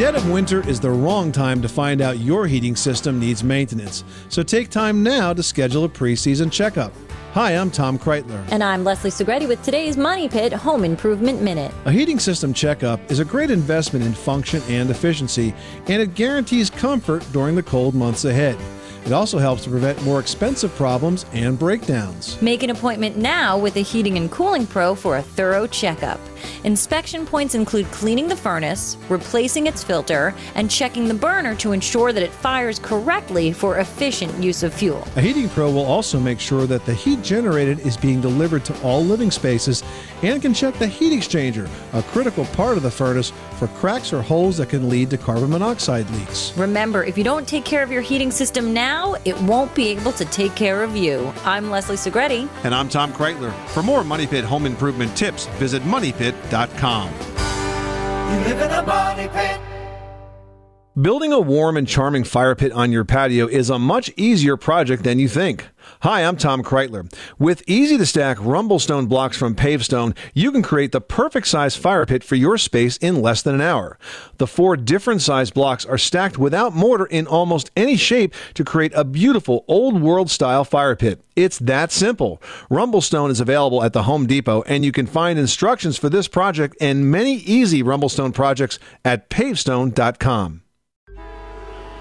dead of winter is the wrong time to find out your heating system needs maintenance, so take time now to schedule a preseason checkup. Hi, I'm Tom Kraeutler. And I'm Leslie Segrete with today's Money Pit Home Improvement Minute. A heating system checkup is a great investment in function and efficiency, and it guarantees comfort during the cold months ahead. It also helps to prevent more expensive problems and breakdowns. Make an appointment now with a Heating and Cooling Pro for a thorough checkup. Inspection points include cleaning the furnace, replacing its filter, and checking the burner to ensure that it fires correctly for efficient use of fuel. A heating pro will also make sure that the heat generated is being delivered to all living spaces and can check the heat exchanger, a critical part of the furnace, for cracks or holes that can lead to carbon monoxide leaks. Remember, if you don't take care of your heating system now, it won't be able to take care of you. I'm Leslie Segrete. And I'm Tom Kraeutler. For more Money Pit home improvement tips, visit MoneyPit.com. You live in a money pit. Building a warm and charming fire pit on your patio is a much easier project than you think. Hi, I'm Tom Kraeutler. With easy to stack Rumblestone blocks from Pavestone, you can create the perfect size fire pit for your space in less than an hour. The four different size blocks are stacked without mortar in almost any shape to create a beautiful old world style fire pit. It's that simple. Rumblestone is available at the Home Depot, and you can find instructions for this project and many easy Rumblestone projects at pavestone.com.